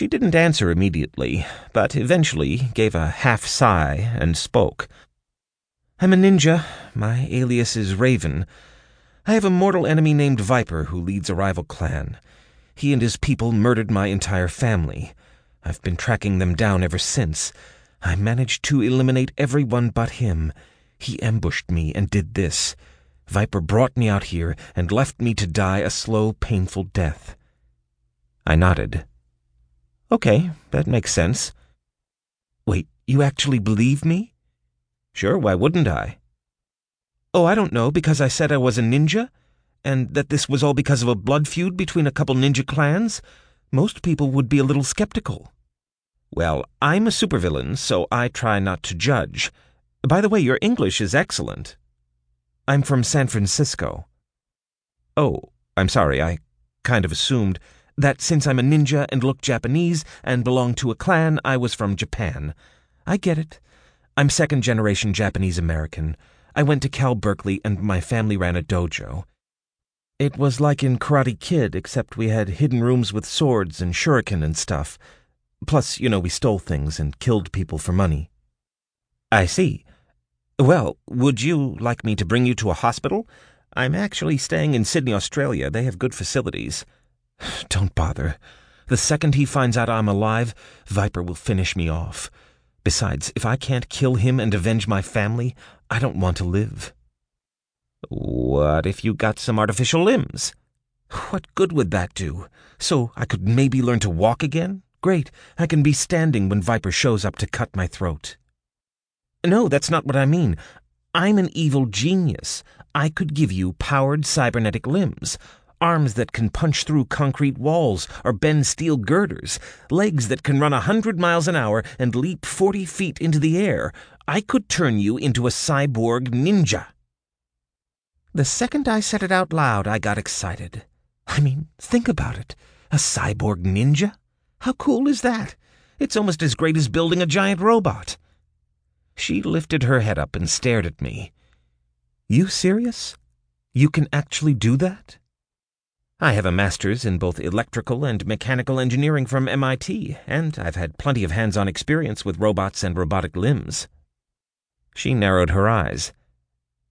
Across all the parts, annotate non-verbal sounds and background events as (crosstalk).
She didn't answer immediately, but eventually gave a half sigh and spoke. I'm a ninja. My alias is Raven. I have a mortal enemy named Viper who leads a rival clan. He and his people murdered my entire family. I've been tracking them down ever since. I managed to eliminate everyone but him. He ambushed me and did this. Viper brought me out here and left me to die a slow, painful death. I nodded. Okay, that makes sense. Wait, you actually believe me? Sure, why wouldn't I? Oh, I don't know, because I said I was a ninja? And that this was all because of a blood feud between a couple ninja clans? Most people would be a little skeptical. Well, I'm a supervillain, so I try not to judge. By the way, your English is excellent. I'm from San Francisco. Oh, I'm sorry, I kind of assumed that since I'm a ninja and look Japanese and belong to a clan, I was from Japan. I get it. I'm second generation Japanese American. I went to Cal Berkeley and my family ran a dojo. It was like in Karate Kid, except we had hidden rooms with swords and shuriken and stuff. Plus, you know, we stole things and killed people for money. I see. Well, would you like me to bring you to a hospital? I'm actually staying in Sydney, Australia. They have good facilities. (sighs) Don't bother. The second he finds out I'm alive, Viper will finish me off. Besides, if I can't kill him and avenge my family, I don't want to live. What if you got some artificial limbs? What good would that do? So I could maybe learn to walk again? Great, I can be standing when Viper shows up to cut my throat. No, that's not what I mean. I'm an evil genius. I could give you powered cybernetic limbs arms that can punch through concrete walls or bend steel girders, legs that can run a hundred miles an hour and leap forty feet into the air. I could turn you into a cyborg ninja. The second I said it out loud, I got excited. I mean, think about it. A cyborg ninja? How cool is that? It's almost as great as building a giant robot. She lifted her head up and stared at me. You serious? You can actually do that? I have a master's in both electrical and mechanical engineering from MIT, and I've had plenty of hands on experience with robots and robotic limbs. She narrowed her eyes.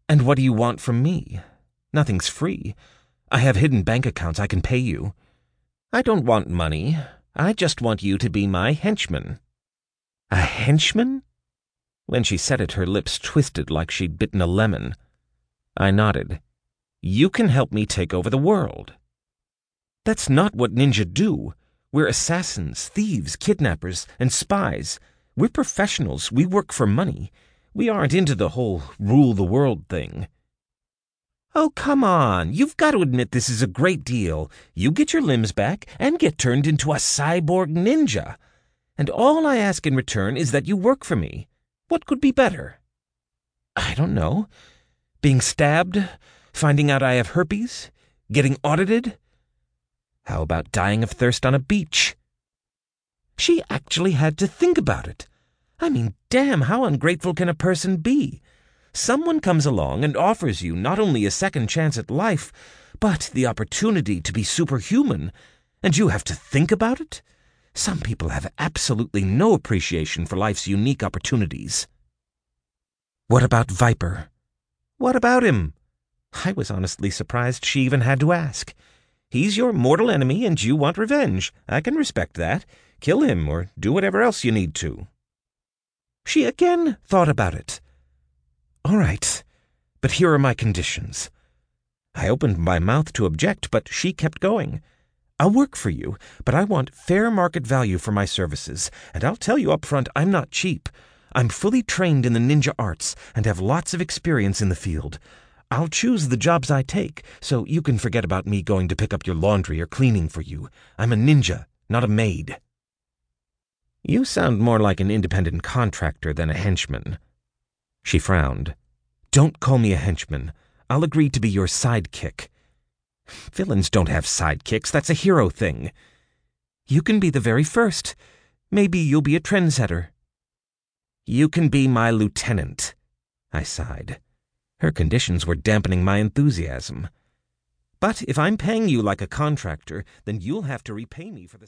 And what do you want from me? Nothing's free. I have hidden bank accounts I can pay you. I don't want money. I just want you to be my henchman. A henchman? When she said it, her lips twisted like she'd bitten a lemon. I nodded. You can help me take over the world. That's not what ninja do. We're assassins, thieves, kidnappers, and spies. We're professionals. We work for money. We aren't into the whole rule the world thing. Oh, come on. You've got to admit this is a great deal. You get your limbs back and get turned into a cyborg ninja. And all I ask in return is that you work for me. What could be better? I don't know. Being stabbed? Finding out I have herpes? Getting audited? How about dying of thirst on a beach? She actually had to think about it. I mean, damn, how ungrateful can a person be? Someone comes along and offers you not only a second chance at life, but the opportunity to be superhuman, and you have to think about it? Some people have absolutely no appreciation for life's unique opportunities. What about Viper? What about him? I was honestly surprised she even had to ask. He's your mortal enemy and you want revenge. I can respect that. Kill him or do whatever else you need to. She again thought about it. All right, but here are my conditions. I opened my mouth to object, but she kept going. I'll work for you, but I want fair market value for my services, and I'll tell you up front I'm not cheap. I'm fully trained in the ninja arts and have lots of experience in the field. I'll choose the jobs I take, so you can forget about me going to pick up your laundry or cleaning for you. I'm a ninja, not a maid. You sound more like an independent contractor than a henchman. She frowned. Don't call me a henchman. I'll agree to be your sidekick. Villains don't have sidekicks. That's a hero thing. You can be the very first. Maybe you'll be a trendsetter. You can be my lieutenant, I sighed. Her conditions were dampening my enthusiasm. But if I'm paying you like a contractor, then you'll have to repay me for the...